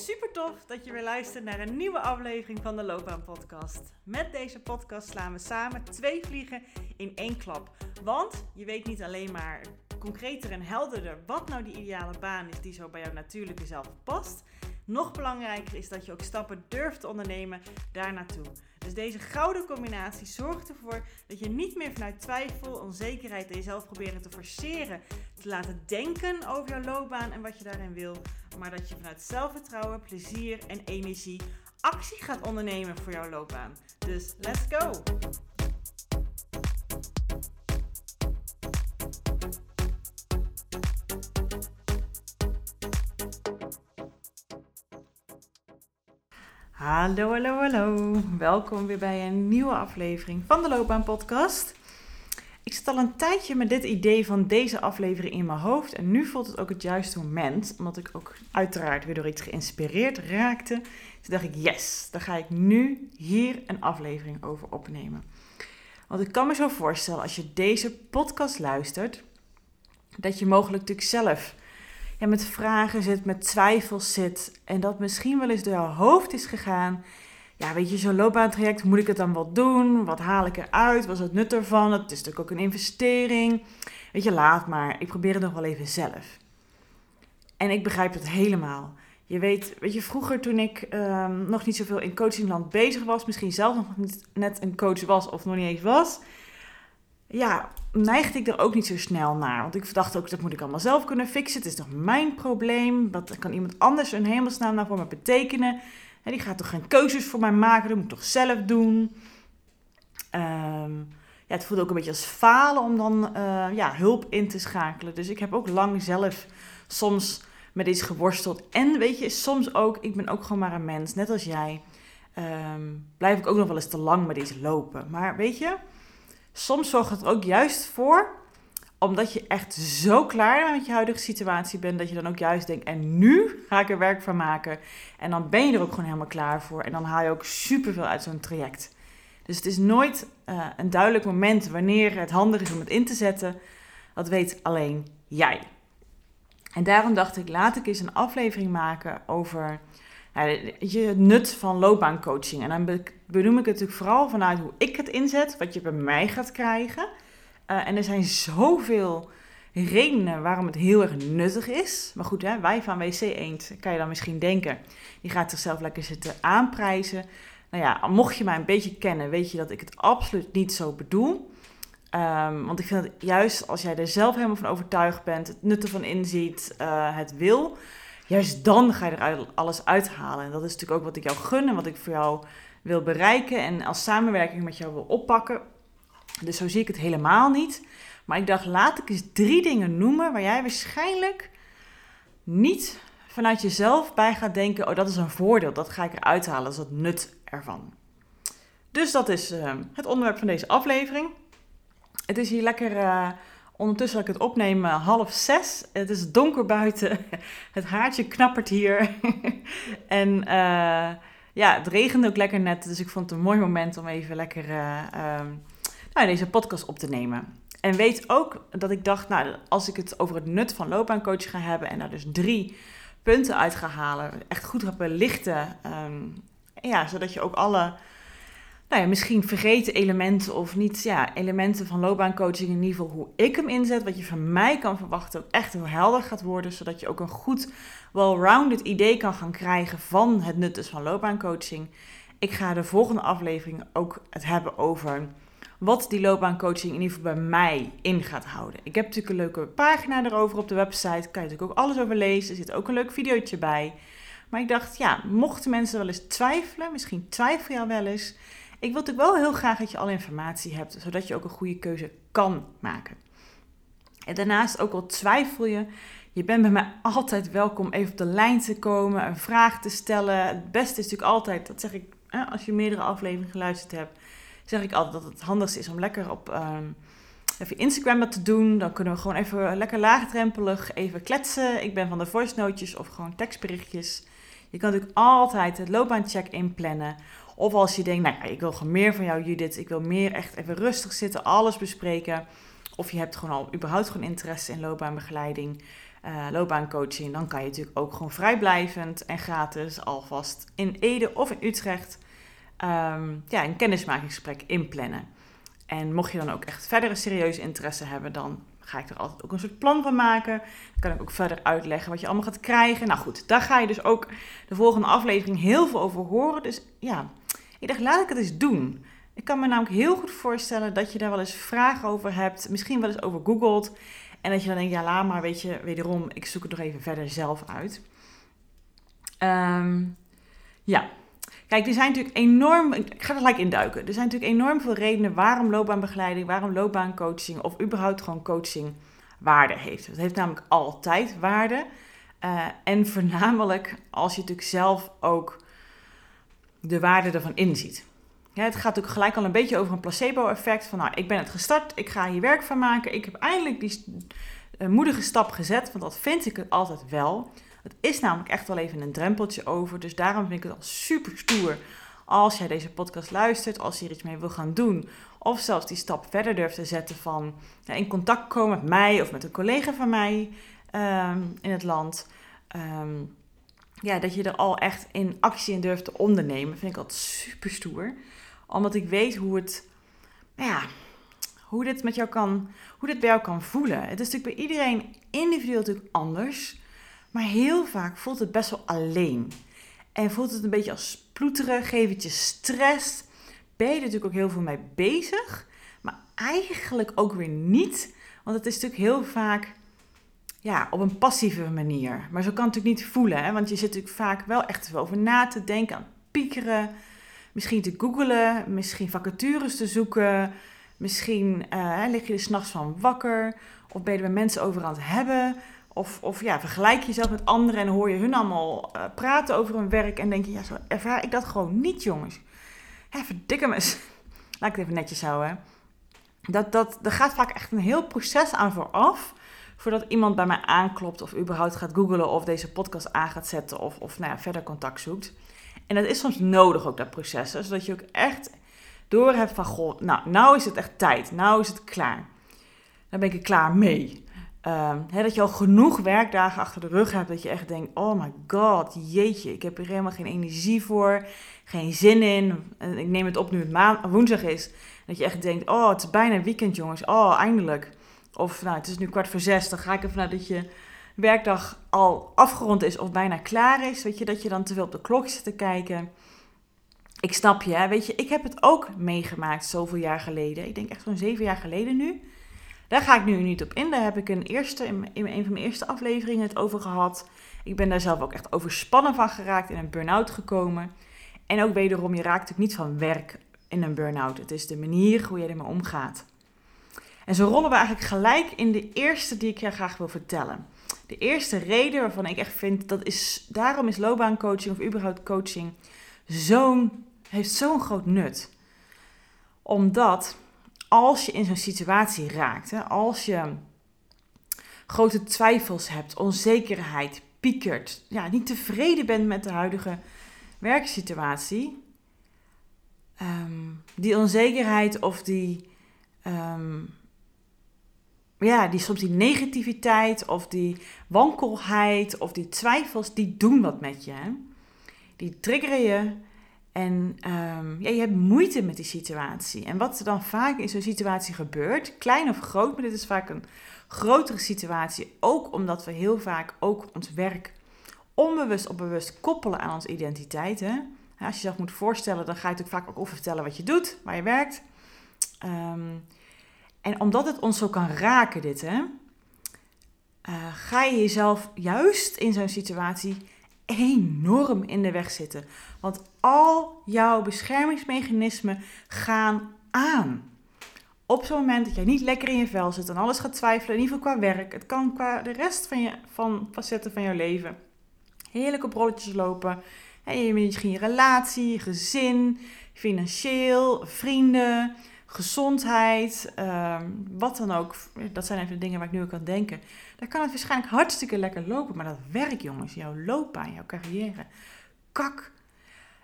Super tof dat je weer luistert naar een nieuwe aflevering van de Loopbaan Podcast. Met deze podcast slaan we samen twee vliegen in één klap. Want je weet niet alleen maar concreter en helderder wat nou die ideale baan is die zo bij jouw natuurlijke zelf past. Nog belangrijker is dat je ook stappen durft te ondernemen daar naartoe. Dus deze gouden combinatie zorgt ervoor dat je niet meer vanuit twijfel, onzekerheid en jezelf proberen te forceren, te laten denken over jouw loopbaan en wat je daarin wil, maar dat je vanuit zelfvertrouwen, plezier en energie actie gaat ondernemen voor jouw loopbaan. Dus let's go! Hallo, hallo, hallo. Welkom weer bij een nieuwe aflevering van de Loopbaan Podcast. Al een tijdje met dit idee van deze aflevering in mijn hoofd. En nu voelt het ook het juiste moment. Omdat ik ook uiteraard weer door iets geïnspireerd raakte. Toen dacht ik, yes, dan ga ik nu hier een aflevering over opnemen. Want ik kan me zo voorstellen, als je deze podcast luistert, dat je mogelijk natuurlijk zelf ja, met vragen zit, met twijfels zit. En dat misschien wel eens door jouw hoofd is gegaan. Ja, weet je, zo'n loopbaantraject, moet ik het dan wel doen? Wat haal ik eruit? Wat is het nut ervan? Het is natuurlijk ook een investering. Weet je, laat maar. Ik probeer het nog wel even zelf. En ik begrijp het helemaal. Je weet, weet je, vroeger toen ik um, nog niet zoveel in coachingland bezig was, misschien zelf nog niet net een coach was of nog niet eens was, ja, neigde ik er ook niet zo snel naar. Want ik dacht ook, dat moet ik allemaal zelf kunnen fixen. Het is toch mijn probleem? Wat kan iemand anders een hemelsnaam nou voor me betekenen? Die gaat toch geen keuzes voor mij maken? Dat moet ik toch zelf doen? Um, ja, het voelde ook een beetje als falen om dan uh, ja, hulp in te schakelen. Dus ik heb ook lang zelf soms met iets geworsteld. En weet je, soms ook, ik ben ook gewoon maar een mens, net als jij. Um, blijf ik ook nog wel eens te lang met iets lopen. Maar weet je, soms zorgt het ook juist voor, omdat je echt zo klaar met je huidige situatie bent, dat je dan ook juist denkt, en nu ga ik er werk van maken. En dan ben je er ook gewoon helemaal klaar voor. En dan haal je ook superveel uit zo'n traject. Dus het is nooit uh, een duidelijk moment wanneer het handig is om het in te zetten. Dat weet alleen jij. En daarom dacht ik, laat ik eens een aflevering maken over nou, je nut van loopbaancoaching. En dan benoem ik het natuurlijk vooral vanuit hoe ik het inzet, wat je bij mij gaat krijgen. Uh, en er zijn zoveel redenen waarom het heel erg nuttig is. Maar goed, hè, wij van WC Eend, kan je dan misschien denken, die gaat zichzelf lekker zitten aanprijzen. Nou ja, mocht je mij een beetje kennen, weet je dat ik het absoluut niet zo bedoel. Um, want ik vind het juist als jij er zelf helemaal van overtuigd bent, het nut ervan inziet, uh, het wil, juist dan ga je er alles uithalen. En dat is natuurlijk ook wat ik jou gun en wat ik voor jou wil bereiken en als samenwerking met jou wil oppakken. Dus zo zie ik het helemaal niet. Maar ik dacht, laat ik eens drie dingen noemen waar jij waarschijnlijk niet vanuit jezelf bij gaat denken: oh, dat is een voordeel, dat ga ik eruit halen, dat is het nut ervan. Dus dat is uh, het onderwerp van deze aflevering. Het is hier lekker uh, Ondertussen dat ik het opneem uh, half zes. Het is donker buiten. Het haartje knappert hier. en ja, het regende ook lekker net. Dus ik vond het een mooi moment om even lekker uh, nou, deze podcast op te nemen. En weet ook dat ik dacht, nou, als ik het over het nut van loopbaancoach ga hebben... en daar dus drie punten uit ga halen, echt goed ga belichten... Um, ja, zodat je ook alle nou ja, misschien vergeten elementen of niet ja, elementen van loopbaancoaching, in ieder geval hoe ik hem inzet, wat je van mij kan verwachten, ook echt heel helder gaat worden, zodat je ook een goed, well-rounded idee kan gaan krijgen van het nut dus van loopbaancoaching. Ik ga de volgende aflevering ook het hebben over wat die loopbaancoaching in ieder geval bij mij in gaat houden. Ik heb natuurlijk een leuke pagina erover op de website, kan je natuurlijk ook alles over lezen, er zit ook een leuk videootje bij. Maar ik dacht, ja, mochten mensen wel eens twijfelen, misschien twijfel je al wel eens, ik wil natuurlijk wel heel graag dat je alle informatie hebt, zodat je ook een goede keuze kan maken. En daarnaast, ook al twijfel je, je bent bij mij altijd welkom even op de lijn te komen, een vraag te stellen. Het beste is natuurlijk altijd, dat zeg ik als je meerdere afleveringen geluisterd hebt, zeg ik altijd dat het handigste is om lekker op um, even Instagram te doen. Dan kunnen we gewoon even lekker laagdrempelig even kletsen. Ik ben van de voice notes of gewoon tekstberichtjes. Je kan natuurlijk altijd het loopbaancheck inplannen. Of als je denkt, nou ja, ik wil gewoon meer van jou Judith. Ik wil meer echt even rustig zitten, alles bespreken. of je hebt gewoon al überhaupt gewoon interesse in loopbaanbegeleiding, uh, loopbaancoaching, dan kan je natuurlijk ook gewoon vrijblijvend en gratis alvast in Ede of in Utrecht um, ja, een kennismakingsgesprek inplannen. En mocht je dan ook echt verdere serieuze interesse hebben, dan ga ik er altijd ook een soort plan van maken. Dan kan ik ook verder uitleggen wat je allemaal gaat krijgen. Nou goed, daar ga je dus ook de volgende aflevering heel veel over horen. Dus ja, ik dacht, laat ik het eens doen. Ik kan me namelijk heel goed voorstellen dat je daar wel eens vragen over hebt. Misschien wel eens over googelt. En dat je dan denkt, ja, laat maar, weet je, wederom, ik zoek het nog even verder zelf uit. Um, ja, Kijk, er zijn natuurlijk enorm, ik ga er gelijk induiken. Er zijn natuurlijk enorm veel redenen waarom loopbaanbegeleiding, waarom loopbaancoaching of überhaupt gewoon coaching waarde heeft. Het heeft namelijk altijd waarde. Uh, en voornamelijk als je natuurlijk zelf ook de waarde ervan inziet. Het gaat natuurlijk gelijk al een beetje over een placebo-effect. Van nou, ik ben het gestart, ik ga hier werk van maken. Ik heb eindelijk die uh, moedige stap gezet, want dat vind ik het altijd wel. Het is namelijk echt wel even een drempeltje over. Dus daarom vind ik het al super stoer als jij deze podcast luistert, als je er iets mee wil gaan doen. Of zelfs die stap verder durft te zetten van ja, in contact komen met mij of met een collega van mij ehm, in het land. Ehm, ja, dat je er al echt in actie in durft te ondernemen, vind ik altijd super stoer. Omdat ik weet hoe het, nou ja, hoe dit met jou kan, hoe dit bij jou kan voelen. Het is natuurlijk bij iedereen individueel natuurlijk anders. Maar heel vaak voelt het best wel alleen. En voelt het een beetje als ploeteren, geef het je stress. Ben je natuurlijk ook heel veel mee bezig. Maar eigenlijk ook weer niet. Want het is natuurlijk heel vaak ja, op een passieve manier. Maar zo kan het natuurlijk niet voelen. Hè? Want je zit natuurlijk vaak wel echt over na te denken, aan piekeren. Misschien te googelen, misschien vacatures te zoeken. Misschien uh, lig je er s'nachts van wakker. Of ben je er met mensen over aan het hebben. Of, of ja, vergelijk jezelf met anderen en hoor je hun allemaal uh, praten over hun werk en denk je, ja, zo ervaar ik dat gewoon niet, jongens. Ja, verdikke me. Laat ik het even netjes houden. Dat, dat, er gaat vaak echt een heel proces aan vooraf voordat iemand bij mij aanklopt of überhaupt gaat googlen of deze podcast aan gaat zetten of, of nou ja, verder contact zoekt. En dat is soms nodig ook, dat proces, zodat je ook echt door hebt van, goh, nou, nou is het echt tijd, nou is het klaar. Dan ben ik er klaar mee. Uh, dat je al genoeg werkdagen achter de rug hebt. Dat je echt denkt: oh my god, jeetje, ik heb er helemaal geen energie voor. Geen zin in. En ik neem het op nu het woensdag is. Dat je echt denkt: oh, het is bijna weekend, jongens. Oh, eindelijk. Of nou, het is nu kwart voor zes. Dan ga ik ervan uit dat je werkdag al afgerond is of bijna klaar is. Weet je, dat je dan te veel op de klok zit te kijken. Ik snap je, hè? weet je, ik heb het ook meegemaakt zoveel jaar geleden. Ik denk echt zo'n zeven jaar geleden nu daar ga ik nu niet op in. Daar heb ik een, eerste, in, een van mijn eerste afleveringen het over gehad. Ik ben daar zelf ook echt overspannen van geraakt, in een burn-out gekomen. En ook wederom, je raakt natuurlijk niet van werk in een burn-out. Het is de manier hoe je ermee omgaat. En zo rollen we eigenlijk gelijk in de eerste die ik je graag wil vertellen. De eerste reden waarvan ik echt vind dat is, daarom is loopbaancoaching of überhaupt coaching zo'n, heeft zo'n groot nut. Omdat als je in zo'n situatie raakt, hè, als je grote twijfels hebt, onzekerheid, piekert, ja, niet tevreden bent met de huidige werksituatie, ehm, die onzekerheid of die, um, ja, die soms die negativiteit of die wankelheid of die twijfels, die doen wat met je. Hè? Die triggeren je en um, ja, je hebt moeite met die situatie. En wat er dan vaak in zo'n situatie gebeurt, klein of groot, maar dit is vaak een grotere situatie. Ook omdat we heel vaak ook ons werk onbewust of bewust koppelen aan onze identiteit. Hè? Als je jezelf moet voorstellen, dan ga je natuurlijk vaak ook over vertellen wat je doet, waar je werkt. Um, en omdat het ons zo kan raken, dit, hè, uh, ga je jezelf juist in zo'n situatie enorm in de weg zitten. Want al jouw beschermingsmechanismen gaan aan. Op zo'n moment dat jij niet lekker in je vel zit en alles gaat twijfelen, in ieder geval qua werk, het kan qua de rest van, je, van facetten van jouw leven, heerlijk op rolletjes lopen. En je misschien je relatie, gezin, financieel, vrienden, gezondheid, ehm, wat dan ook. Dat zijn even de dingen waar ik nu ook aan denken. Dan kan het waarschijnlijk hartstikke lekker lopen. Maar dat werk, jongens, jouw loopbaan, jouw carrière, kak.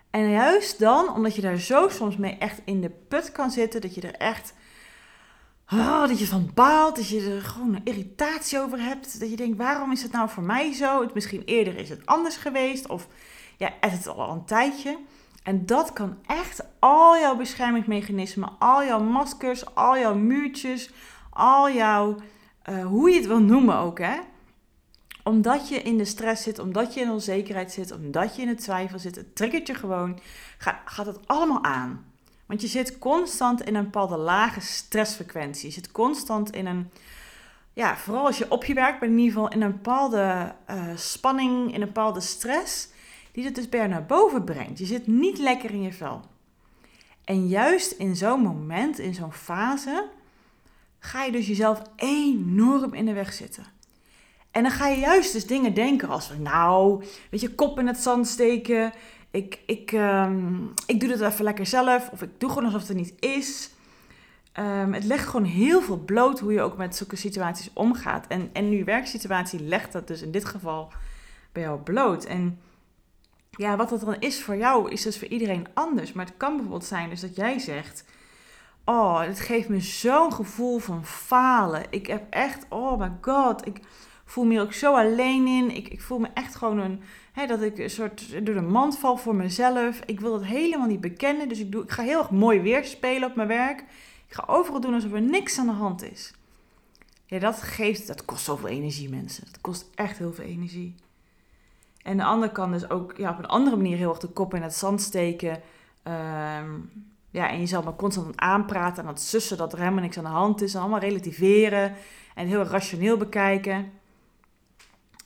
En juist dan, omdat je daar zo soms mee echt in de put kan zitten, dat je er echt oh, dat je van baalt, dat je er gewoon een irritatie over hebt. Dat je denkt, waarom is het nou voor mij zo? Misschien eerder is het anders geweest. Of ja, het al een tijdje. En dat kan echt al jouw beschermingsmechanismen, al jouw maskers, al jouw muurtjes, al jouw, uh, hoe je het wil noemen ook, hè. Omdat je in de stress zit, omdat je in onzekerheid zit, omdat je in het twijfel zit, het triggert je gewoon, gaat, gaat het allemaal aan. Want je zit constant in een bepaalde lage stressfrequentie. Je zit constant in een, ja, vooral als je op je werk bent, in ieder geval in een bepaalde uh, spanning, in een bepaalde stress die het dus bij naar boven brengt. Je zit niet lekker in je vel. En juist in zo'n moment, in zo'n fase, ga je dus jezelf enorm in de weg zitten. En dan ga je juist dus dingen denken als nou, weet je, kop in het zand steken. Ik, ik, um, ik doe het even lekker zelf. Of ik doe gewoon alsof het er niet is. Um, het legt gewoon heel veel bloot hoe je ook met zulke situaties omgaat. En, en nu werksituatie legt dat dus in dit geval bij jou bloot. En ja, wat dat dan is voor jou, is dus voor iedereen anders. Maar het kan bijvoorbeeld zijn dus dat jij zegt... Oh, het geeft me zo'n gevoel van falen. Ik heb echt, oh my god, ik voel me ook zo alleen in. Ik, ik voel me echt gewoon een, hè, dat ik een soort door de mand val voor mezelf. Ik wil dat helemaal niet bekennen. Dus ik, doe, ik ga heel erg mooi weer spelen op mijn werk. Ik ga overal doen alsof er niks aan de hand is. Ja, dat geeft, dat kost zoveel energie, mensen. Dat kost echt heel veel energie. En de ander kan dus ook ja, op een andere manier heel erg de kop in het zand steken. Um, ja, en jezelf maar constant aanpraten en aan het sussen dat er helemaal niks aan de hand is. En allemaal relativeren en heel rationeel bekijken.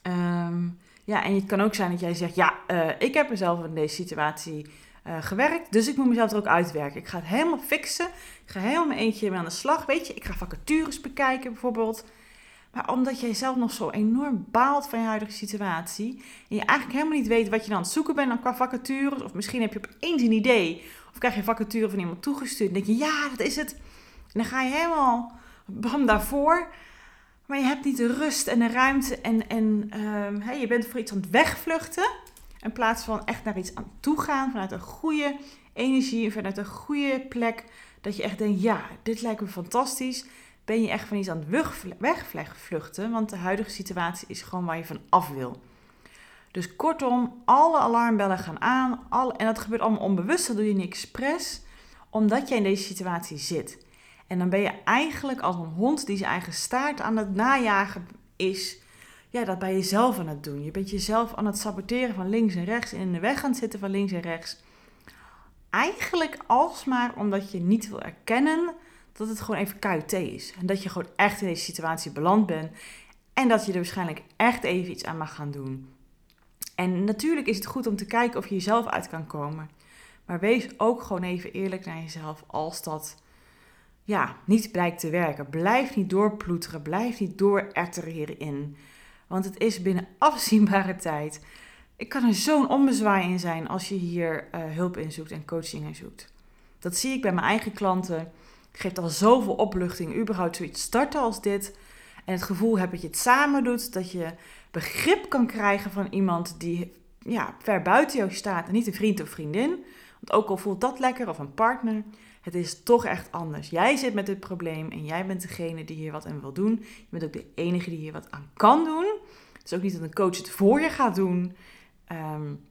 Um, ja, en het kan ook zijn dat jij zegt, ja, uh, ik heb mezelf in deze situatie uh, gewerkt, dus ik moet mezelf er ook uitwerken. Ik ga het helemaal fixen. Ik ga helemaal eentje mee aan de slag. Weet je, ik ga vacatures bekijken bijvoorbeeld. Maar omdat jij zelf nog zo enorm baalt van je huidige situatie. En je eigenlijk helemaal niet weet wat je dan aan het zoeken bent dan qua vacatures. Of misschien heb je opeens een idee. Of krijg je een vacature van iemand toegestuurd. En denk je, ja, dat is het. En dan ga je helemaal bam daarvoor. Maar je hebt niet de rust en de ruimte. En, en hey, je bent voor iets aan het wegvluchten. In plaats van echt naar iets aan toe gaan. Vanuit een goede energie. Vanuit een goede plek. Dat je echt denkt, ja, dit lijkt me fantastisch ben je echt van iets aan het wegvluchten, want de huidige situatie is gewoon waar je van af wil. Dus kortom, alle alarmbellen gaan aan alle, en dat gebeurt allemaal onbewust, dat doe je niet expres, omdat jij in deze situatie zit. En dan ben je eigenlijk als een hond die zijn eigen staart aan het najagen is, ja, dat ben je zelf aan het doen. Je bent jezelf aan het saboteren van links en rechts en in de weg aan zitten van links en rechts. Eigenlijk alsmaar omdat je niet wil erkennen dat het gewoon even KUT is. En dat je gewoon echt in deze situatie beland bent. En dat je er waarschijnlijk echt even iets aan mag gaan doen. En natuurlijk is het goed om te kijken of je jezelf uit kan komen. Maar wees ook gewoon even eerlijk naar jezelf als dat ja, niet blijkt te werken. Blijf niet doorploeteren, blijf niet dooretteren hierin. Want het is binnen afzienbare tijd. Ik kan er zo'n onbezwaai in zijn als je hier uh, hulp in zoekt en coaching in zoekt. Dat zie ik bij mijn eigen klanten geeft al zoveel opluchting, überhaupt zoiets starten als dit. En het gevoel hebt dat je het samen doet, dat je begrip kan krijgen van iemand die ja, ver buiten jou staat en niet een vriend of vriendin. Want ook al voelt dat lekker of een partner, het is toch echt anders. Jij zit met dit probleem en jij bent degene die hier wat aan wil doen. Je bent ook de enige die hier wat aan kan doen. Het is ook niet dat een coach het voor je gaat doen. Um,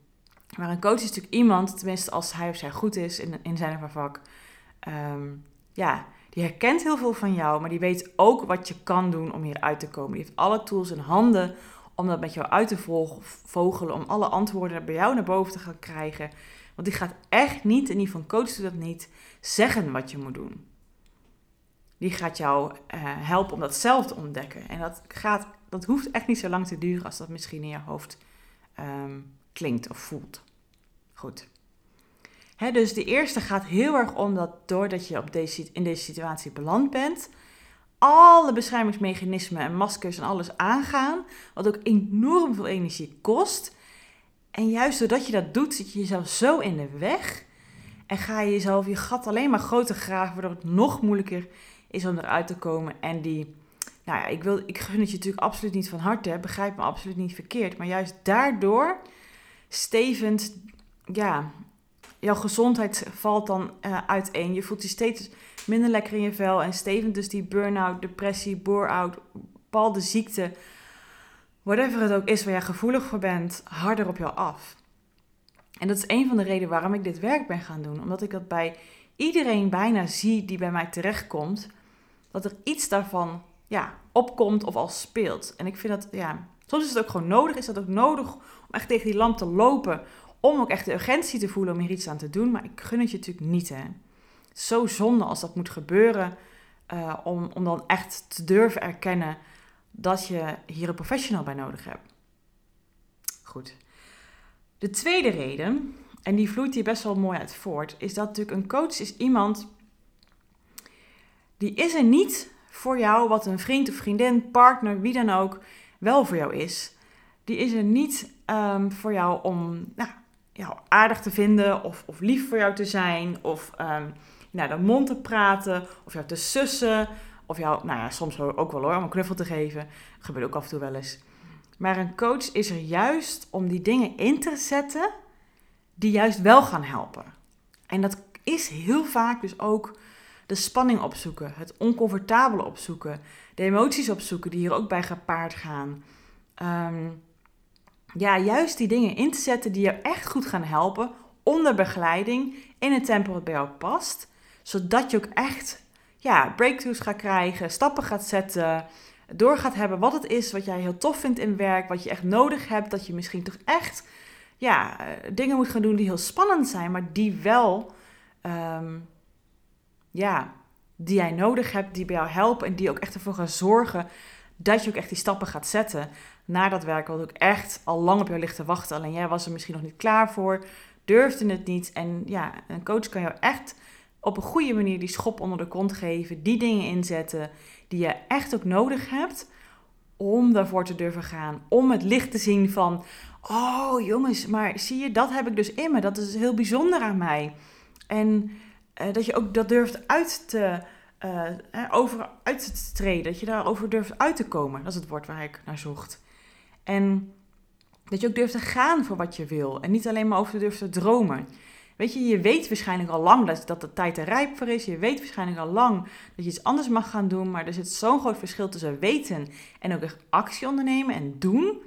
maar een coach is natuurlijk iemand, tenminste als hij of zij goed is in, in zijn of haar vak, um, ja, die herkent heel veel van jou, maar die weet ook wat je kan doen om hieruit te komen. Die heeft alle tools in handen om dat met jou uit te vogelen, om alle antwoorden bij jou naar boven te gaan krijgen. Want die gaat echt niet, en die van coach dat niet, zeggen wat je moet doen. Die gaat jou uh, helpen om dat zelf te ontdekken. En dat, gaat, dat hoeft echt niet zo lang te duren als dat misschien in je hoofd um, klinkt of voelt. Goed dus de eerste gaat heel erg om dat doordat je op deze, in deze situatie beland bent, alle beschermingsmechanismen en maskers en alles aangaan, wat ook enorm veel energie kost. En juist doordat je dat doet, zit je jezelf zo in de weg en ga je jezelf je gat alleen maar groter graven, waardoor het nog moeilijker is om eruit te komen. En die, nou ja, ik, wil, ik gun het je natuurlijk absoluut niet van harte, begrijp me absoluut niet verkeerd, maar juist daardoor stevend, ja, jouw gezondheid valt dan uh, uiteen. Je voelt je steeds minder lekker in je vel. En stevend dus die burn-out, depressie, bore-out, bepaalde ziekte. Whatever het ook is waar jij gevoelig voor bent, harder op jou af. En dat is een van de redenen waarom ik dit werk ben gaan doen. Omdat ik dat bij iedereen bijna zie die bij mij terechtkomt. Dat er iets daarvan ja, opkomt of al speelt. En ik vind dat, ja, soms is het ook gewoon nodig. Is dat ook nodig om echt tegen die lamp te lopen. Om ook echt de urgentie te voelen om hier iets aan te doen. Maar ik gun het je natuurlijk niet, hè. Zo zonde als dat moet gebeuren. Uh, om, om dan echt te durven erkennen dat je hier een professional bij nodig hebt. Goed. De tweede reden, en die vloeit hier best wel mooi uit voort, is dat natuurlijk een coach is iemand die is er niet voor jou wat een vriend of vriendin, partner, wie dan ook, wel voor jou is. Die is er niet um, voor jou om nou, jou aardig te vinden of, of lief voor jou te zijn of um, naar de mond te praten of jou te sussen of jou, nou ja, soms ook wel hoor, om een knuffel te geven. Dat gebeurt ook af en toe wel eens. Maar een coach is er juist om die dingen in te zetten die juist wel gaan helpen. En dat is heel vaak dus ook de spanning opzoeken, het oncomfortabele opzoeken, de emoties opzoeken die hier ook bij gepaard gaan. Ehm, ja, juist die dingen in te zetten die je echt goed gaan helpen onder begeleiding in een tempo dat bij jou past, zodat je ook echt ja, breakthroughs gaat krijgen, stappen gaat zetten, door gaat hebben wat het is wat jij heel tof vindt in werk, wat je echt nodig hebt, dat je misschien toch echt ja, eh, dingen moet gaan doen die heel spannend zijn, maar die wel, ehm, ja, die jij nodig hebt, die bij jou helpen en die ook echt ervoor gaan zorgen dat je ook echt die stappen gaat zetten naar dat werk wat ook echt al lang op jou ligt te wachten. Alleen jij was er misschien nog niet klaar voor, durfde het niet. En ja, een coach kan jou echt op een goede manier die schop onder de kont geven, die dingen inzetten die je echt ook nodig hebt om daarvoor te durven gaan. Om het licht te zien van, oh jongens, maar zie je, dat heb ik dus in me. Dat is heel bijzonder aan mij. En uh, dat je ook dat durft uit te, uh, over uit te treden. Dat je daarover durft uit te komen. Dat is het woord waar ik naar zocht. En dat je ook durft te gaan voor wat je wil. En niet alleen maar over durft te dromen. Weet je, je weet waarschijnlijk al lang dat, dat de tijd er rijp voor is. Je weet waarschijnlijk al lang dat je iets anders mag gaan doen. Maar er zit zo'n groot verschil tussen weten en ook echt actie ondernemen en doen.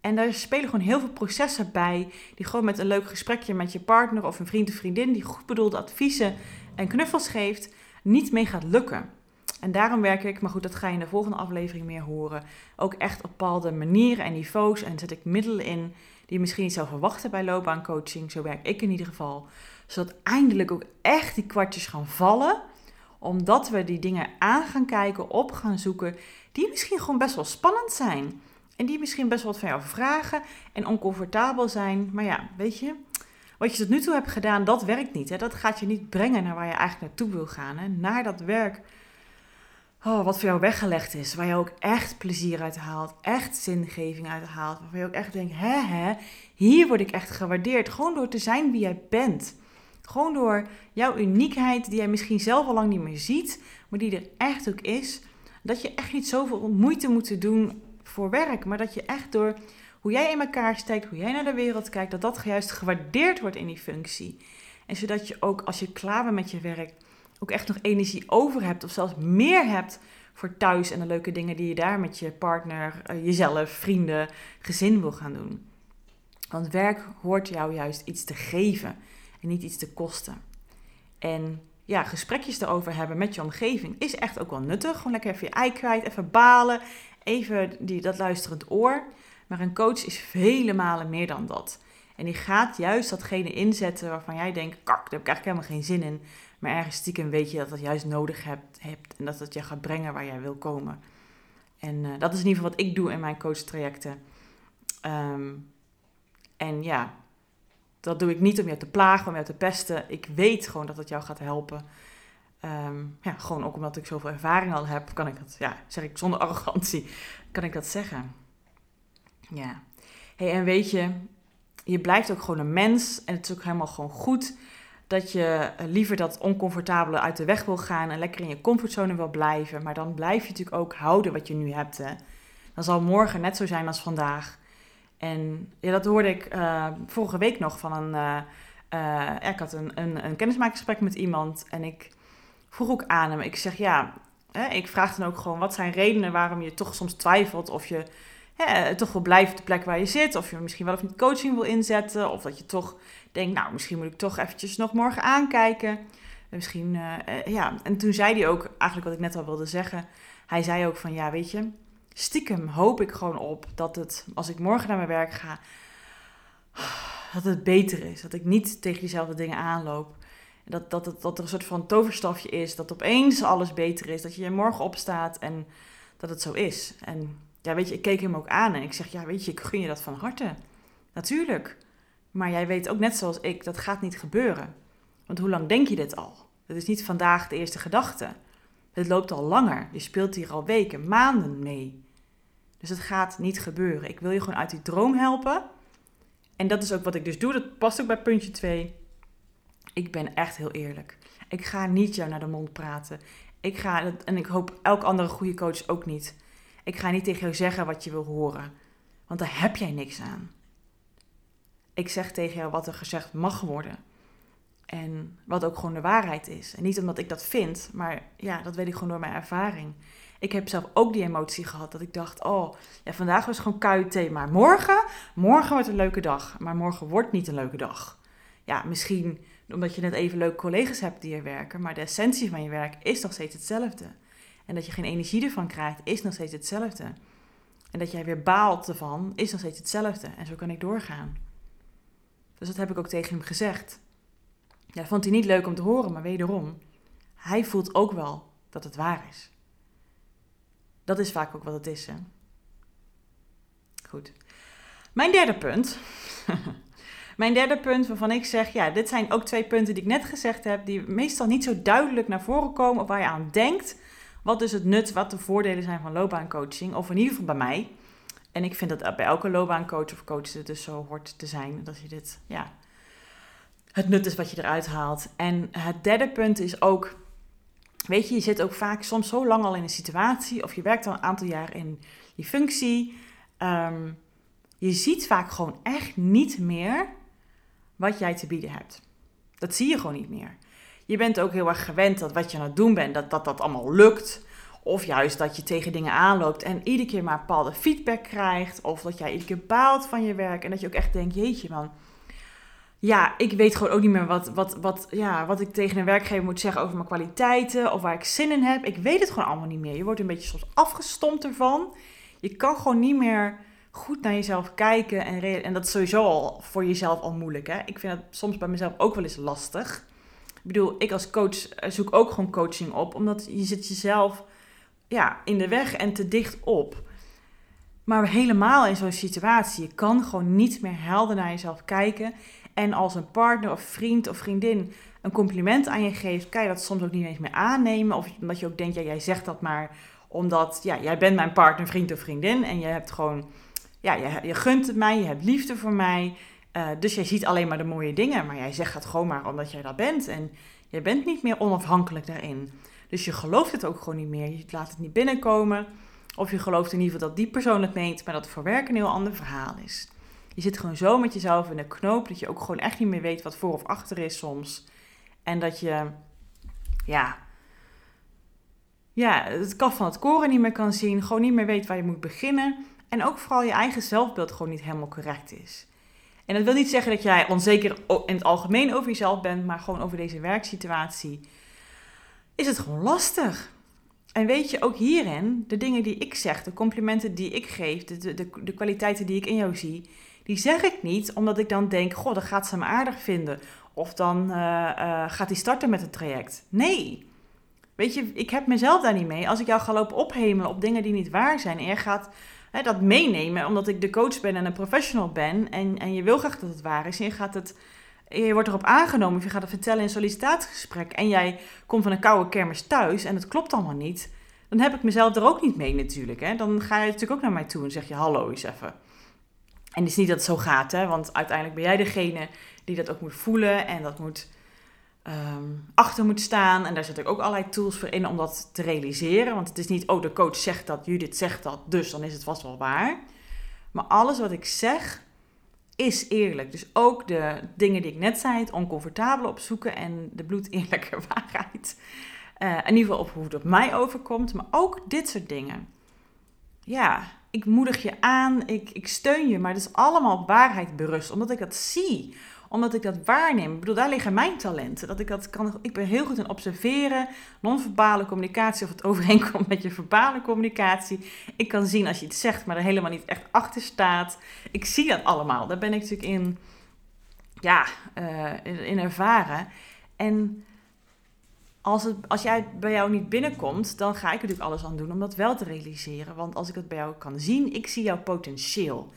En daar spelen gewoon heel veel processen bij. Die gewoon met een leuk gesprekje met je partner of een vriend of vriendin. die goed bedoelde adviezen en knuffels geeft. Niet mee gaat lukken. En daarom werk ik, maar goed, dat ga je in de volgende aflevering meer horen. Ook echt op bepaalde manieren en niveaus. En zet ik middelen in die je misschien niet zou verwachten bij loopbaancoaching. Zo werk ik in ieder geval. Zodat eindelijk ook echt die kwartjes gaan vallen. Omdat we die dingen aan gaan kijken, op gaan zoeken. Die misschien gewoon best wel spannend zijn. En die misschien best wel wat van jou vragen en oncomfortabel zijn. Maar ja, weet je, wat je tot nu toe hebt gedaan, dat werkt niet. Hè? Dat gaat je niet brengen naar waar je eigenlijk naartoe wil gaan. Hè? Naar dat werk oh, wat voor jou weggelegd is. Waar je ook echt plezier uit haalt. Echt zingeving uit haalt. Waar je ook echt denkt, hè hè, hier word ik echt gewaardeerd. Gewoon door te zijn wie jij bent. Gewoon door jouw uniekheid die jij misschien zelf al lang niet meer ziet. Maar die er echt ook is. Dat je echt niet zoveel moeite moet doen voor werk. Maar dat je echt door hoe jij in elkaar steekt, hoe jij naar de wereld kijkt. Dat dat juist gewaardeerd wordt in die functie. En zodat je ook als je klaar bent met je werk ook echt nog energie over hebt of zelfs meer hebt voor thuis en de leuke dingen die je daar met je partner, eh, jezelf, vrienden, gezin wil gaan doen. Want werk hoort jou juist iets te geven en niet iets te kosten. En ja, gesprekjes erover hebben met je omgeving is echt ook wel nuttig. Gewoon lekker even je ei kwijt, even balen, even die, dat luisterend oor. Maar een coach is vele malen meer dan dat. En die gaat juist datgene inzetten waarvan jij denkt, kak, daar heb ik eigenlijk helemaal geen zin in. Maar ergens stiekem weet je dat dat juist nodig hebt, hebt en dat het je gaat brengen waar jij wil komen. En uh, dat is in ieder geval wat ik doe in mijn coachtrajecten. Um, en ja, dat doe ik niet om jou te plagen, om jou te pesten. Ik weet gewoon dat het jou gaat helpen. Um, ja, gewoon ook omdat ik zoveel ervaring al heb, kan ik dat, ja, zeg ik zonder arrogantie, kan ik dat zeggen. Ja. Hey, en weet je, je blijft ook gewoon een mens en het is ook helemaal gewoon goed dat je eh, liever dat oncomfortabele uit de weg wil gaan en lekker in je comfortzone wil blijven. Maar dan blijf je natuurlijk ook houden wat je nu hebt. Hè. Dan zal morgen net zo zijn als vandaag. En ja, dat hoorde ik uh, vorige week nog van een, uh, ik had een, een, een kennismakingsgesprek met iemand en ik vroeg ook aan hem. Ik zeg ja, hè, ik vraag dan ook gewoon wat zijn redenen waarom je toch soms twijfelt of je toch wil blijven op de plek waar je zit. Of je misschien wel of niet coaching wil inzetten. Of dat je toch denkt, nou misschien moet ik toch eventjes nog morgen aankijken. Misschien, uh, ja. En toen zei hij ook eigenlijk wat ik net al wilde zeggen. Hij zei ook van ja, weet je, stiekem hoop ik gewoon op dat het, als ik morgen naar mijn werk ga, dat het beter is. Dat ik niet tegen diezelfde dingen aanloop. Dat, dat, dat, dat er een soort van toverstafje is. Dat opeens alles beter is. Dat je morgen opstaat en dat het zo is. En ja, weet je, ik keek hem ook aan en ik zeg, ja, weet je, ik gun je dat van harte. Natuurlijk. Maar jij weet ook net zoals ik, dat gaat niet gebeuren. Want hoe lang denk je dit al? Het is niet vandaag de eerste gedachte. Het loopt al langer. Je speelt hier al weken, maanden mee. Dus het gaat niet gebeuren. Ik wil je gewoon uit die droom helpen. En dat is ook wat ik dus doe. Dat past ook bij puntje 2. Ik ben echt heel eerlijk. Ik ga niet jou naar de mond praten. Ik ga, en ik hoop elk andere goede coach ook niet. Ik ga niet tegen jou zeggen wat je wil horen, want daar heb jij niks aan. Ik zeg tegen jou wat er gezegd mag worden. En wat ook gewoon de waarheid is. En niet omdat ik dat vind, maar ja, dat weet ik gewoon door mijn ervaring. Ik heb zelf ook die emotie gehad dat ik dacht, oh, ja, vandaag was gewoon KUT, maar morgen, morgen wordt een leuke dag. Maar morgen wordt niet een leuke dag. Ja, misschien omdat je net even leuke collega's hebt die er werken, maar de essentie van je werk is nog steeds hetzelfde. En dat je geen energie ervan krijgt, is nog steeds hetzelfde. En dat jij weer baalt ervan, is nog steeds hetzelfde. En zo kan ik doorgaan. Dus dat heb ik ook tegen hem gezegd. Ja, vond hij niet leuk om te horen, maar wederom, hij voelt ook wel dat het waar is. Dat is vaak ook wat het is, hè? Goed. Mijn derde punt. Mijn derde punt waarvan ik zeg, ja, dit zijn ook twee punten die ik net gezegd heb, die meestal niet zo duidelijk naar voren komen of waar je aan denkt wat is het nut, wat de voordelen zijn van loopbaancoaching? Of in ieder geval bij mij. En ik vind dat bij elke loopbaancoach of coach het dus zo hoort te zijn. Dat je dit, ja, het nut is wat je eruit haalt. En het derde punt is ook, weet je, je zit ook vaak soms zo lang al in een situatie. Of je werkt al een aantal jaar in die functie. Um, je ziet vaak gewoon echt niet meer wat jij te bieden hebt. Dat zie je gewoon niet meer. Je bent ook heel erg gewend dat wat je aan het doen bent, dat dat, dat allemaal lukt. Of juist dat je tegen dingen aanloopt en iedere keer maar bepaalde feedback krijgt. Of dat jij iedere keer baalt van je werk. En dat je ook echt denkt, jeetje man. Ja, ik weet gewoon ook niet meer wat, wat, wat, ja, wat ik tegen een werkgever moet zeggen over mijn kwaliteiten. Of waar ik zin in heb. Ik weet het gewoon allemaal niet meer. Je wordt een beetje soms afgestompt ervan. Je kan gewoon niet meer goed naar jezelf kijken. En, en dat is sowieso al voor jezelf al moeilijk. Hè? Ik vind het soms bij mezelf ook wel eens lastig. Ik bedoel, ik als coach eh, zoek ook gewoon coaching op, omdat je zit jezelf ja, in de weg en te dicht op. Maar helemaal in zo'n situatie, je kan gewoon niet meer helder naar jezelf kijken. En als een partner of vriend of vriendin een compliment aan je geeft, kan je dat soms ook niet eens meer aannemen. Of omdat je ook denkt, ja, jij zegt dat maar omdat ja, jij bent mijn partner, vriend of vriendin. En je hebt gewoon, ja, je, je gunt het mij, je hebt liefde voor mij. Uh, dus jij ziet alleen maar de mooie dingen, maar jij zegt het gewoon maar omdat jij dat bent. En jij bent niet meer onafhankelijk daarin. Dus je gelooft het ook gewoon niet meer. Je laat het niet binnenkomen. Of je gelooft in ieder geval dat die persoon het meent, maar dat het voor werk een heel ander verhaal is. Je zit gewoon zo met jezelf in de knoop dat je ook gewoon echt niet meer weet wat voor of achter is soms. En dat je, ja, ja, het kaf van het koren niet meer kan zien. Gewoon niet meer weet waar je moet beginnen. En ook vooral je eigen zelfbeeld gewoon niet helemaal correct is. En dat wil niet zeggen dat jij onzeker in het algemeen over jezelf bent, maar gewoon over deze werksituatie is het gewoon lastig. En weet je, ook hierin, de dingen die ik zeg, de complimenten die ik geef, de, de, de kwaliteiten die ik in jou zie, die zeg ik niet omdat ik dan denk, goh, dan gaat ze me aardig vinden. Of dan uh, uh, gaat hij starten met het traject. Nee. Weet je, ik heb mezelf daar niet mee. Als ik jou ga lopen ophemelen op dingen die niet waar zijn en je gaat hè, dat meenemen, omdat ik de coach ben en een professional ben. En, en je wil graag dat het waar is. En je, gaat het, je wordt erop aangenomen of je gaat het vertellen in een sollicitatiegesprek. En jij komt van een koude kermis thuis en het klopt allemaal niet. Dan heb ik mezelf er ook niet mee natuurlijk. Hè. Dan ga je natuurlijk ook naar mij toe en zeg je hallo eens even. En het is niet dat het zo gaat, hè, want uiteindelijk ben jij degene die dat ook moet voelen en dat moet um, achter moet staan. En daar ik ook allerlei tools voor in om dat te realiseren. Want het is niet, oh, de coach zegt dat, Judith zegt dat, dus dan is het vast wel waar. Maar alles wat ik zeg, is eerlijk. Dus ook de dingen die ik net zei, het oncomfortabele opzoeken en de bloedeerlijke waarheid. Uh, in ieder geval op hoe het op mij overkomt, maar ook dit soort dingen. Ja, ik moedig je aan, ik, ik steun je, maar het is allemaal waarheid berust, omdat ik dat zie omdat ik dat waarneem. Ik bedoel, daar liggen mijn talenten. Dat ik, dat kan, ik ben heel goed in observeren, non-verbale communicatie, of het overeenkomt met je verbale communicatie. Ik kan zien als je iets zegt, maar er helemaal niet echt achter staat. Ik zie dat allemaal. Daar ben ik natuurlijk in, ja, uh, in, ervaren. En als, het, als jij bij jou niet binnenkomt, dan ga ik natuurlijk alles aan doen om dat wel te realiseren. Want als ik het bij jou kan zien, ik zie jouw potentieel.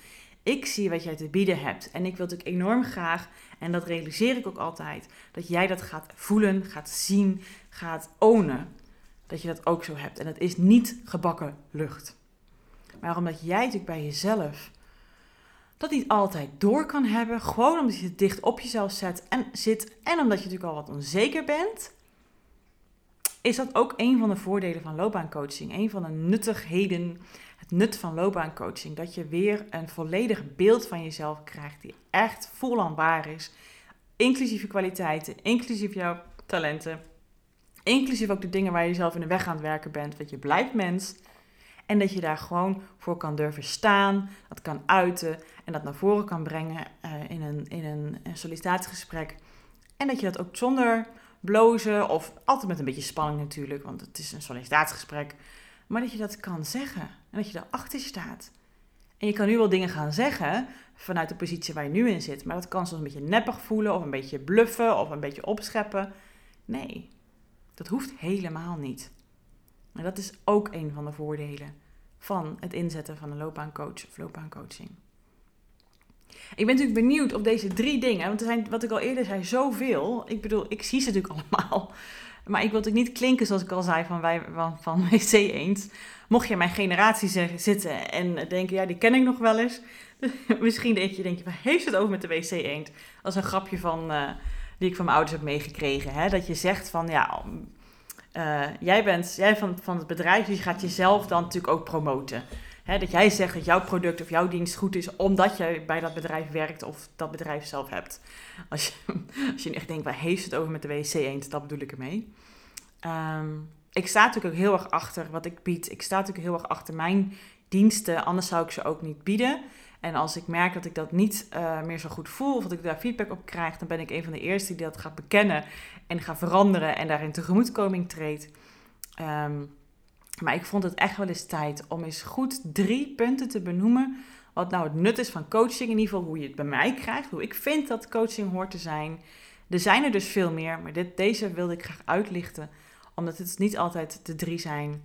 Ik zie wat jij te bieden hebt. En ik wil natuurlijk enorm graag, en dat realiseer ik ook altijd, dat jij dat gaat voelen, gaat zien, gaat ownen. Dat je dat ook zo hebt. En dat is niet gebakken lucht. Maar omdat jij natuurlijk bij jezelf dat niet altijd door kan hebben, gewoon omdat je het dicht op jezelf zet en zit en omdat je natuurlijk al wat onzeker bent, is dat ook een van de voordelen van loopbaancoaching. Een van de nuttigheden nut van loopbaancoaching. Dat je weer een volledig beeld van jezelf krijgt die echt vol aan waar is. Inclusief je kwaliteiten, inclusief jouw talenten. Inclusief ook de dingen waar je zelf in de weg aan het werken bent. Want je blijft mens. En dat je daar gewoon voor kan durven staan, dat kan uiten en dat naar voren kan brengen uh, in, een, in een sollicitatiegesprek. En dat je dat ook zonder blozen of altijd met een beetje spanning natuurlijk, want het is een sollicitatiegesprek. Maar dat je dat kan zeggen en dat je erachter staat. En je kan nu wel dingen gaan zeggen vanuit de positie waar je nu in zit, maar dat kan soms een beetje neppig voelen of een beetje bluffen of een beetje opscheppen. Nee, dat hoeft helemaal niet. En dat is ook een van de voordelen van het inzetten van een loopbaancoach of loopbaancoaching. Ik ben natuurlijk benieuwd of deze drie dingen, want er zijn, wat ik al eerder zei, zoveel. Ik bedoel, ik zie ze natuurlijk allemaal. Maar ik wil natuurlijk niet klinken zoals ik al zei van, wij, van, van WC Eend. Mocht je mijn generatie zitten en denken, ja, die ken ik nog wel eens. Misschien denk je, denk je, waar heeft het over met de WC Eend? Is een grapje van, uh, die ik van mijn ouders heb meegekregen. Hè? Dat je zegt van, ja, uh, jij bent jij van, van het bedrijf, dus je gaat jezelf dan natuurlijk ook promoten. Hè, dat jij zegt dat jouw product of jouw dienst goed is omdat je bij dat bedrijf werkt of dat bedrijf zelf hebt. Als je, als je echt denkt, waar heeft het over met de WC eend? Dat bedoel ik ermee. Um, ik sta natuurlijk ook heel erg achter wat ik bied. Ik sta natuurlijk heel erg achter mijn diensten, anders zou ik ze ook niet bieden. En als ik merk dat ik dat niet uh, meer zo goed voel of dat ik daar feedback op krijg, dan ben ik een van de eerste die dat gaat bekennen en gaat veranderen en daarin tegemoetkoming treedt. Um, maar ik vond het echt wel eens tijd om eens goed drie punten te benoemen. Wat nou het nut is van coaching. In ieder geval hoe je het bij mij krijgt. Hoe ik vind dat coaching hoort te zijn. Er zijn er dus veel meer. Maar dit, deze wilde ik graag uitlichten. Omdat het niet altijd de drie zijn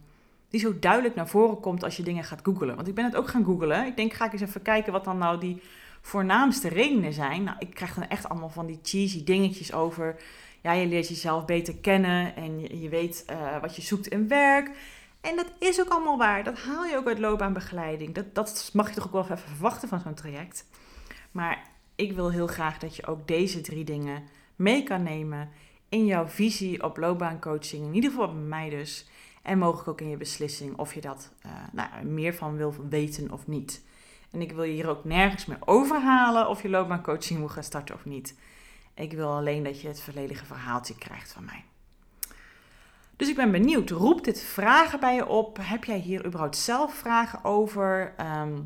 die zo duidelijk naar voren komt als je dingen gaat googlen. Want ik ben het ook gaan googlen. Ik denk, ga ik eens even kijken wat dan nou die voornaamste redenen zijn. Nou, ik krijg dan echt allemaal van die cheesy dingetjes over. Ja, je leert jezelf beter kennen en je, je weet uh, wat je zoekt in werk. En dat is ook allemaal waar. Dat haal je ook uit loopbaanbegeleiding. Dat, dat mag je toch ook wel even verwachten van zo'n traject. Maar ik wil heel graag dat je ook deze drie dingen mee kan nemen in jouw visie op loopbaancoaching. In ieder geval bij mij dus. En mogelijk ook in je beslissing of je dat uh, nou, meer van wil weten of niet. En ik wil je hier ook nergens meer overhalen of je loopbaancoaching moet gaan starten of niet. Ik wil alleen dat je het volledige verhaaltje krijgt van mij. Dus ik ben benieuwd, roept dit vragen bij je op? Heb jij hier überhaupt zelf vragen over? Ehm,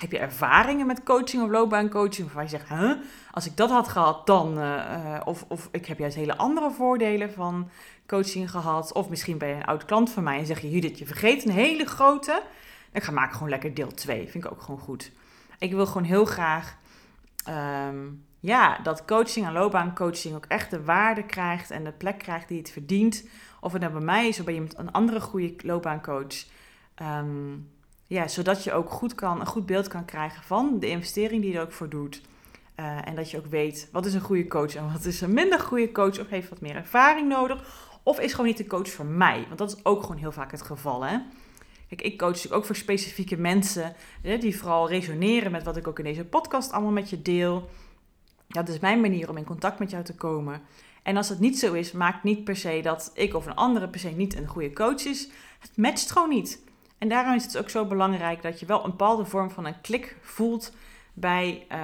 heb je ervaringen met coaching of loopbaancoaching? Waarvan je zegt, als ik dat had gehad, dan... Uh, of, of ik heb juist hele andere voordelen van coaching gehad. Of misschien ben je een oud klant van mij en zeg je, Judith, je vergeet een hele grote. Dan ga maak gewoon lekker deel 2. Vind ik ook gewoon goed. Ik wil gewoon heel graag... Um, ja, dat coaching en loopbaancoaching ook echt de waarde krijgt en de plek krijgt die het verdient of het nou bij mij is of bij iemand, een andere goede loopbaancoach. Um, ja, zodat je ook goed kan, een goed beeld kan krijgen van de investering die je er ook voor doet. Uh, en dat je ook weet wat is een goede coach en wat is een minder goede coach. Of heeft wat meer ervaring nodig. Of is gewoon niet de coach voor mij. Want dat is ook gewoon heel vaak het geval. Hè? Kijk, ik coach natuurlijk ook voor specifieke mensen. Hè, die vooral resoneren met wat ik ook in deze podcast allemaal met je deel. Dat is mijn manier om in contact met jou te komen. En als het niet zo is, maakt niet per se dat ik of een andere per se niet een goede coach is. Het matcht gewoon niet. En daarom is het ook zo belangrijk dat je wel een bepaalde vorm van een klik voelt bij uh,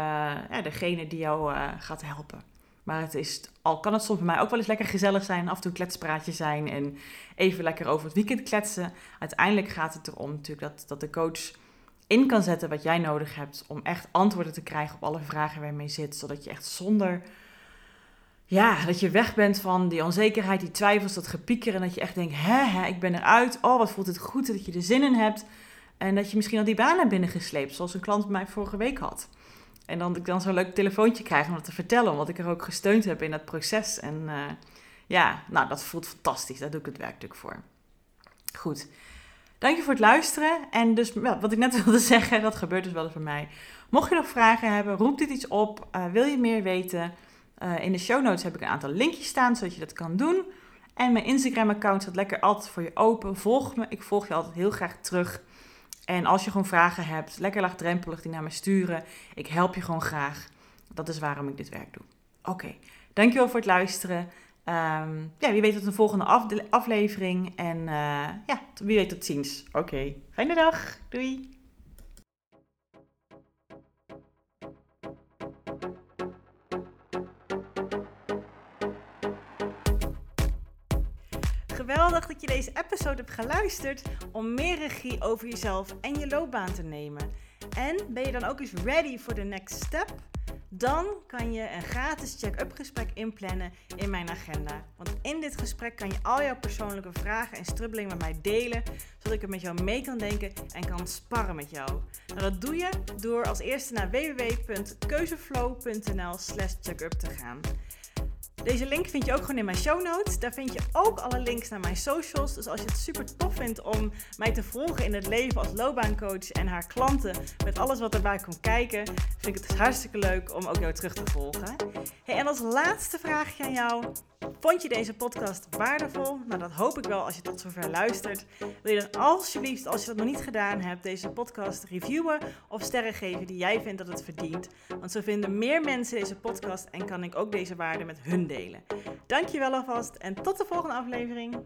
ja, degene die jou uh, gaat helpen. Maar het is, al kan het soms bij mij ook wel eens lekker gezellig zijn, af en toe een kletspraatje zijn en even lekker over het weekend kletsen. Uiteindelijk gaat het erom natuurlijk dat, dat de coach in kan zetten wat jij nodig hebt om echt antwoorden te krijgen op alle vragen waar je zit. Zodat je echt zonder, ja, dat je weg bent van die onzekerheid, die twijfels, dat gepieker. En dat je echt denkt, hè, hè, ik ben eruit. Oh, wat voelt het goed dat je er zin in hebt. En dat je misschien al die baan hebt binnengesleept, zoals een klant mij vorige week had. En dan ik dan zo'n leuk telefoontje krijg om dat te vertellen, omdat ik er ook gesteund heb in dat proces. En uh, ja, nou, dat voelt fantastisch. Daar doe ik het werk natuurlijk voor. Goed. Dank je voor het luisteren. En dus wat ik net wilde zeggen, dat gebeurt dus wel eens bij mij. Mocht je nog vragen hebben, roep dit iets op. Uh, wil je meer weten? Uh, in de show notes heb ik een aantal linkjes staan, zodat je dat kan doen. En mijn Instagram-account staat lekker altijd voor je open. Volg me, ik volg je altijd heel graag terug. En als je gewoon vragen hebt, lekker laagdrempelig die naar me sturen. Ik help je gewoon graag. Dat is waarom ik dit werk doe. Oké, dankjewel voor het luisteren. Um, ja, wie weet tot de volgende aflevering. En uh, ja, wie weet tot ziens. Oké, fijne dag. Doei. Geweldig dat je deze episode hebt geluisterd om meer regie over jezelf en je loopbaan te nemen. En ben je dan ook eens ready voor de next step? Dan kan je een gratis check-up gesprek inplannen in mijn agenda. Want in dit gesprek kan je al jouw persoonlijke vragen en strubbelingen met mij delen, zodat ik er met jou mee kan denken en kan sparren met jou. Nou, dat doe je door als eerste naar www.keuzeflow.nl/slash checkup te gaan. Deze link vind je ook gewoon in mijn show notes. Daar vind je ook alle links naar mijn socials. Dus als je het super tof vindt om mij te volgen in het leven als loopbaancoach en haar klanten met alles wat erbij komt kijken, vind ik het hartstikke leuk om ook jou terug te volgen. Hey, en als laatste vraagje aan jou. Vond je deze podcast waardevol? Nou, dat hoop ik wel als je tot zover luistert. Wil je dan alsjeblieft, als je dat nog niet gedaan hebt, deze podcast reviewen of sterren geven die jij vindt dat het verdient? Want zo vinden meer mensen deze podcast en kan ik ook deze waarde met hun delen. Dankjewel alvast en tot de volgende aflevering.